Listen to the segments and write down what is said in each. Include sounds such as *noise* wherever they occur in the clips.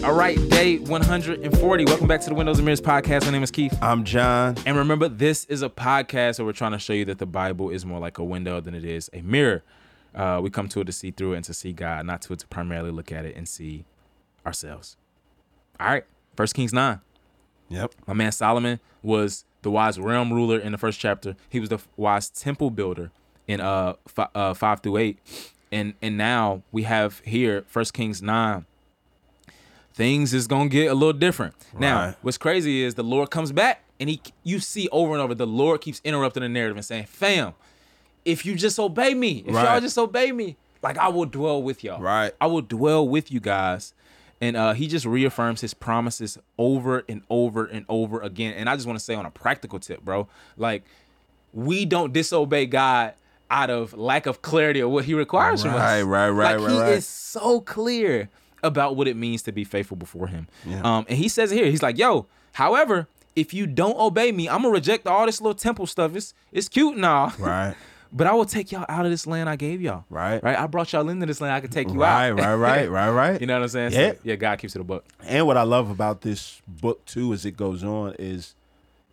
right, all right. Day 140. Welcome back to the Windows and Mirrors podcast. My name is Keith. I'm John. And remember, this is a podcast where we're trying to show you that the Bible is more like a window than it is a mirror. Uh, we come to it to see through it and to see God, not to it to primarily look at it and see ourselves. All right, First Kings 9. Yep. My man Solomon was the wise realm ruler in the first chapter. He was the wise temple builder in uh, f- uh 5 through 8. And and now we have here First Kings 9 things is gonna get a little different. Now, what's crazy is the Lord comes back and he you see over and over the Lord keeps interrupting the narrative and saying, "Fam, if you just obey me, if y'all just obey me, like I will dwell with y'all. Right. I will dwell with you guys." And uh, he just reaffirms his promises over and over and over again. And I just want to say on a practical tip, bro, like we don't disobey God out of lack of clarity of what He requires from us. Right, right, right, Like right, He right. is so clear about what it means to be faithful before Him. Yeah. Um, and He says it here, He's like, "Yo, however, if you don't obey me, I'm gonna reject all this little temple stuff. It's it's cute and all, Right. *laughs* but I will take y'all out of this land I gave y'all. Right. right. I brought y'all into this land. I could take you Right, out. right, right, *laughs* right, right. Right. You know what I'm saying? Yeah. So, yeah. God keeps it a book. And what I love about this book too, as it goes on, is,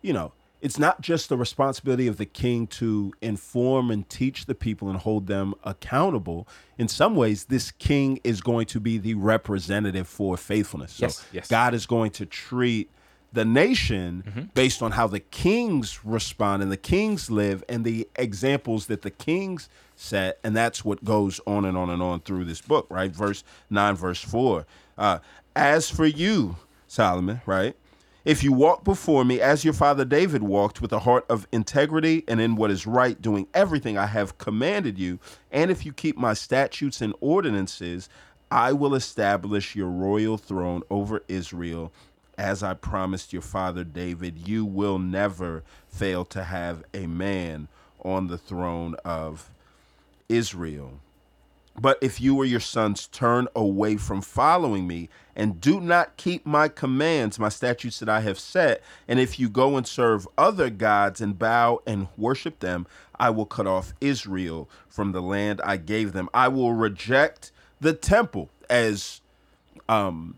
you know, it's not just the responsibility of the king to inform and teach the people and hold them accountable. In some ways, this king is going to be the representative for faithfulness. So Yes, yes. God is going to treat the nation Mm-hmm. based on how the kings respond and the kings live and the examples that the kings set and that's what goes on and on and on through this book right verse 9 verse 4 uh, as for you solomon right if you walk before me as your father david walked with a heart of integrity and in what is right doing everything i have commanded you and if you keep my statutes and ordinances i will establish your royal throne over israel as I promised your father David, you will never fail to have a man on the throne of Israel. But if you or your sons turn away from following me and do not keep my commands, my statutes that I have set, and if you go and serve other gods and bow and worship them, I will cut off Israel from the land I gave them. I will reject the temple as um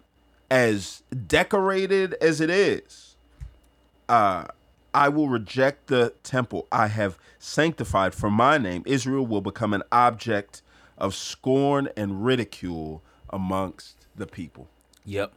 as decorated as it is, uh, I will reject the temple I have sanctified for my name. Israel will become an object of scorn and ridicule amongst the people. Yep.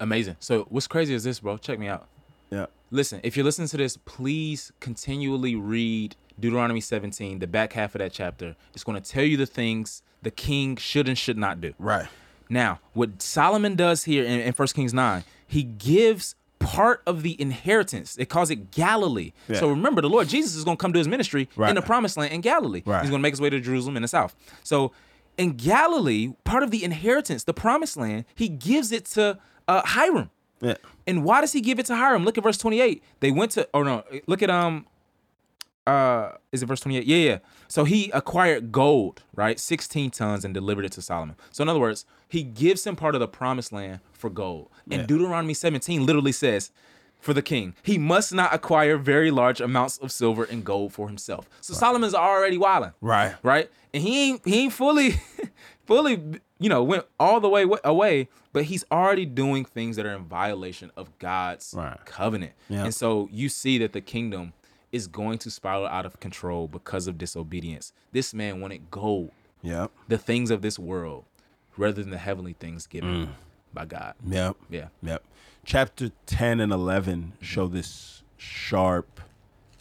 Amazing. So what's crazy is this, bro? Check me out. Yeah. Listen, if you're listening to this, please continually read Deuteronomy 17, the back half of that chapter. It's going to tell you the things the king should and should not do. Right. Now, what Solomon does here in, in 1 Kings 9, he gives part of the inheritance. It calls it Galilee. Yeah. So remember, the Lord Jesus is going to come to his ministry Right. in the promised land in Galilee. Right. He's going to make his way to Jerusalem in the south. So in Galilee, part of the inheritance, the promised land, he gives it to uh, Hiram. Yeah. And why does he give it to Hiram? Look at verse 28. They went to oh no, look at um uh is it verse 28? Yeah, yeah. So he acquired gold, right? 16 tons and delivered it to Solomon. So in other words, he gives him part of the promised land for gold. And Yeah. Deuteronomy 17 literally says for the king, he must not acquire very large amounts of silver and gold for himself. So Solomon's already wilding Right. right? And he ain't he ain't fully *laughs* fully you know went all the way away, but he's already doing things that are in violation of God's Right. covenant. Yeah. And so you see that the kingdom is going to spiral out of control because of disobedience. This man wanted gold, Yep. the things of this world, rather than the heavenly things given mm. by God. Yep. Yeah. Yep. Chapter 10 and 11 mm-hmm. show this sharp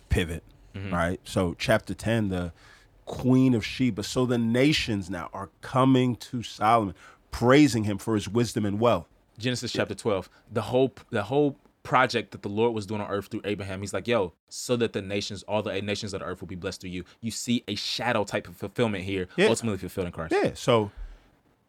pivot, mm-hmm. right? So, chapter 10, the queen of Sheba. So, the nations now are coming to Solomon, praising him for his wisdom and wealth. Genesis chapter 12, the whole the whole project that the Lord was doing on earth through Abraham. He's like, yo, so that the nations, all the nations of the earth will be blessed through you. You see a shadow type of fulfillment here, Yeah. ultimately fulfilled in Christ. Yeah. So,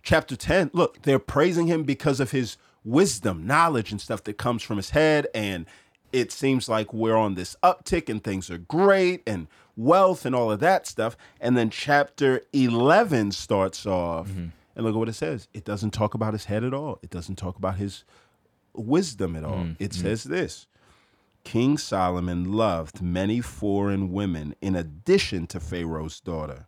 chapter 10, look, they're praising him because of his wisdom, knowledge, and stuff that comes from his head. And it seems like we're on this uptick and things are great and wealth and all of that stuff. And then chapter 11 starts off. Mm-hmm. And look at what it says. It doesn't talk about his head at all. It doesn't talk about his wisdom at all. Mm, it mm. says this King Solomon loved many foreign women in addition to Pharaoh's daughter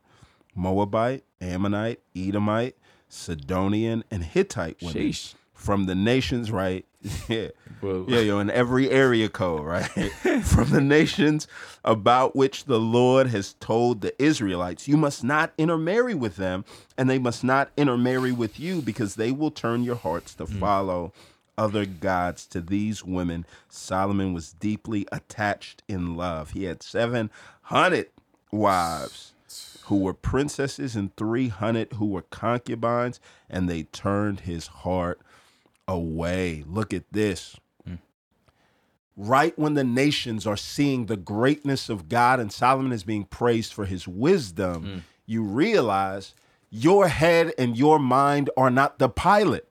Moabite, Ammonite, Edomite, Sidonian, and Hittite women. Sheesh. from the nations, right? *laughs* yeah. Well- yeah, yo, in every area code, right? *laughs* from the nations about which the Lord has told the Israelites, you must not intermarry with them, and they must not intermarry with you, because they will turn your hearts to mm. follow other gods to these women. Solomon was deeply attached in love. He had 700 wives who were princesses and 300 who were concubines, and they turned his heart away. Look at this. Hmm. Right when the nations are seeing the greatness of God and Solomon is being praised for his wisdom, hmm. you realize your head and your mind are not the pilot.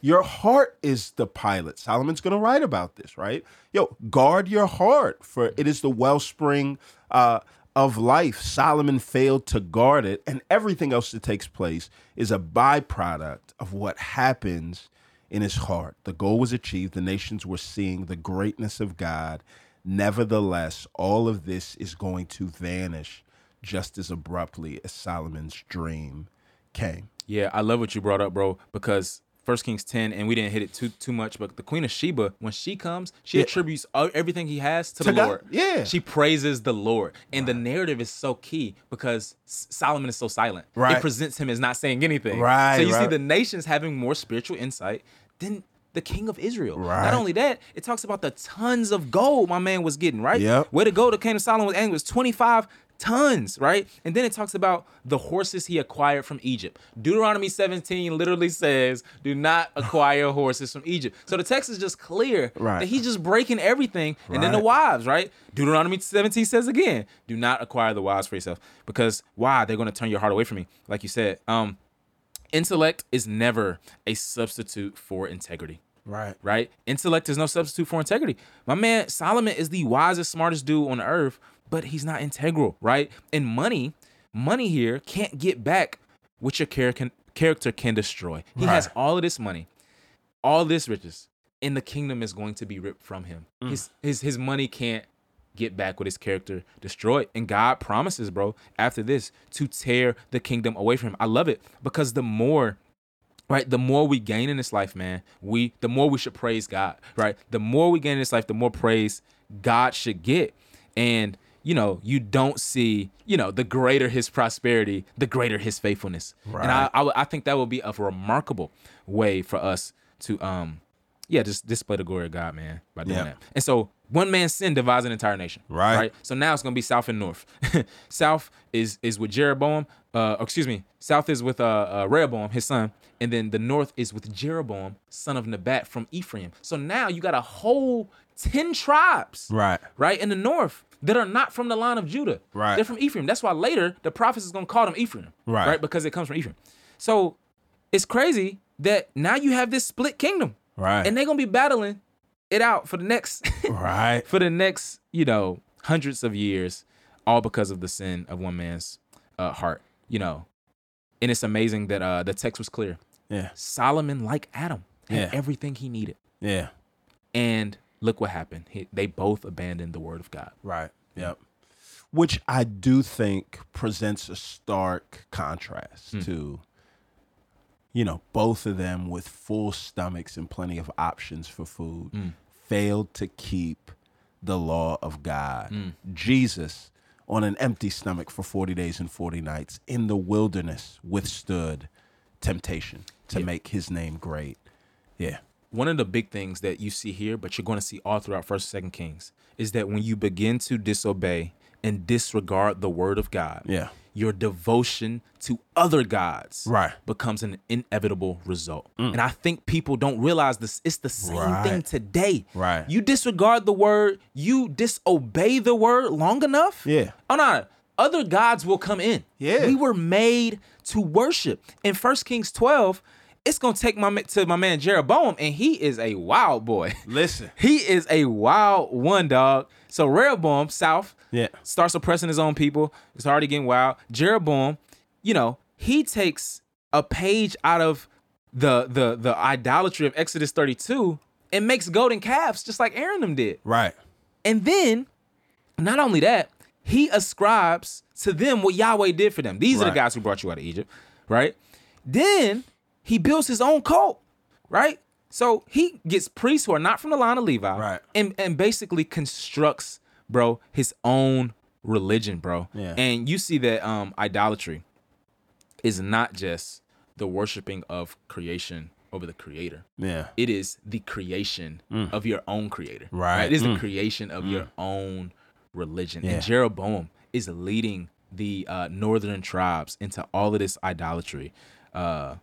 Your heart is the pilot. Solomon's going to write about this, right? Yo, guard your heart, for it is the wellspring uh, of life. Solomon failed to guard it, and everything else that takes place is a byproduct of what happens in his heart. The goal was achieved. The nations were seeing the greatness of God. Nevertheless, all of this is going to vanish just as abruptly as Solomon's dream came. Yeah, I love what you brought up, bro, because First Kings 10, and we didn't hit it too too much, but the Queen of Sheba, when she comes, she Yeah. attributes everything he has to, To the God, Lord. yeah. She praises the Lord. And the narrative is so key because Solomon is so silent. Right. It presents him as not saying anything. Right, So you see the nations having more spiritual insight than the king of Israel. Right. Not only that, it talks about the tons of gold my man was getting, right? Yep. Where the gold that came to Solomon was, was 25 tons, right? And then it talks about the horses he acquired from Egypt. Deuteronomy 17 literally says, do not *laughs* acquire horses from Egypt. So the text is just clear Right. that he's just breaking everything. And then the wives, right? Deuteronomy 17 says again, do not acquire the wives for yourself. Because why? They're going to turn your heart away from me. Like you said, um, intellect is never a substitute for integrity Right. right? Intellect is no substitute for integrity. My man Solomon is the wisest, smartest dude on earth, but he's not integral, right? And money, money here can't get back what your char- can, character can destroy. He has all of this money, all this riches, and the kingdom is going to be ripped from him. Mm. His his his money can't get back what his character destroyed. And God promises, bro, after this to tear the kingdom away from him. I love it because the more right the more we gain in this life man we the more we should praise god right the more we gain in this life the more praise god should get and you know you don't see you know the greater his prosperity the greater his faithfulness right. and I, I I think that would be a remarkable way for us to um yeah just display the glory of god man by doing Yeah. that and so one man's sin divides an entire nation Right. right so now it's gonna be south and north. *laughs* south is is with Jeroboam. Uh, excuse me. South is with uh, uh Rehoboam, his son, and then the north is with Jeroboam, son of Nebat from Ephraim. So now you got a whole ten tribes, Right. right in the north that are not from the line of Judah. Right. They're from Ephraim. That's why later the prophet is gonna call them Ephraim. Right. Right. Because it comes from Ephraim. So it's crazy that now you have this split kingdom, Right. and they're gonna be battling it out for the next *laughs* right. for the next, you know, hundreds of years, all because of the sin of one man's uh, heart, you know. And it's amazing that uh, the text was clear. Yeah. Solomon, like Adam, had Yeah. everything he needed. Yeah. And look what happened. He, they both abandoned the word of God. Right. Yep. Which I do think presents a stark contrast hmm. to, you know, both of them with full stomachs and plenty of options for food hmm. failed to keep the law of God. Hmm. Jesus, on an empty stomach for 40 days and 40 nights in the wilderness, withstood temptation to Yeah. make his name great. Yeah. One of the big things that you see here, but you're going to see all throughout First and Second Kings, is that when you begin to disobey and disregard the word of God, Yeah. your devotion to other gods Right. becomes an inevitable result. Mm. And I think people don't realize this. It's the same thing today. Right. You disregard the word, you disobey the word long enough. Yeah. Oh no, other gods will come in. Yeah. We were made to worship. In First Kings 12, it's gonna take my to my man Jeroboam, and he is a wild boy. Listen. *laughs* He is a wild one, dog. So Rehoboam, south, Yeah. starts oppressing his own people. It's already getting wild. Jeroboam, you know, he takes a page out of the the the idolatry of Exodus 32 and makes golden calves just like Aaron them did. Right. And then, not only that, he ascribes to them what Yahweh did for them. These are the guys who brought you out of Egypt, right? Then he builds his own cult, right? So he gets priests who are not from the line of Levi, Right. And and basically constructs, bro, his own religion, bro. Yeah. And you see that um idolatry is not just the worshiping of creation over the creator. Yeah. It is the creation of your own creator. Mm. Right. It is Mm. the creation of your own religion. Yeah. And Jeroboam is leading the uh, northern tribes into all of this idolatry. Uh,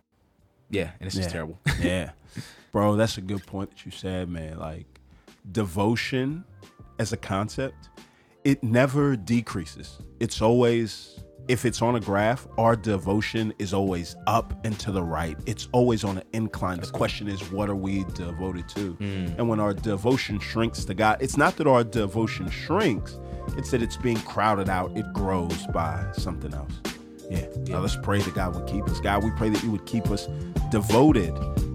yeah, and it's just Yeah. terrible. *laughs* yeah. *laughs* Bro, that's a good point that you said, man. Like devotion as a concept, it never decreases. It's always if it's on a graph, our devotion is always up and to the right. It's always on an incline. the question is, what are we devoted to? And when our devotion shrinks to God, it's not that our devotion shrinks, it's that it's being crowded out. It grows by something else. Yeah. Now let's pray that God would keep us. God, we pray that you would keep us devoted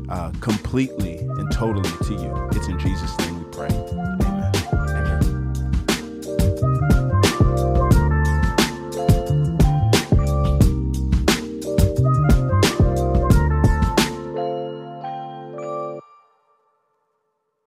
uh, completely and totally to you. It's in Jesus' name.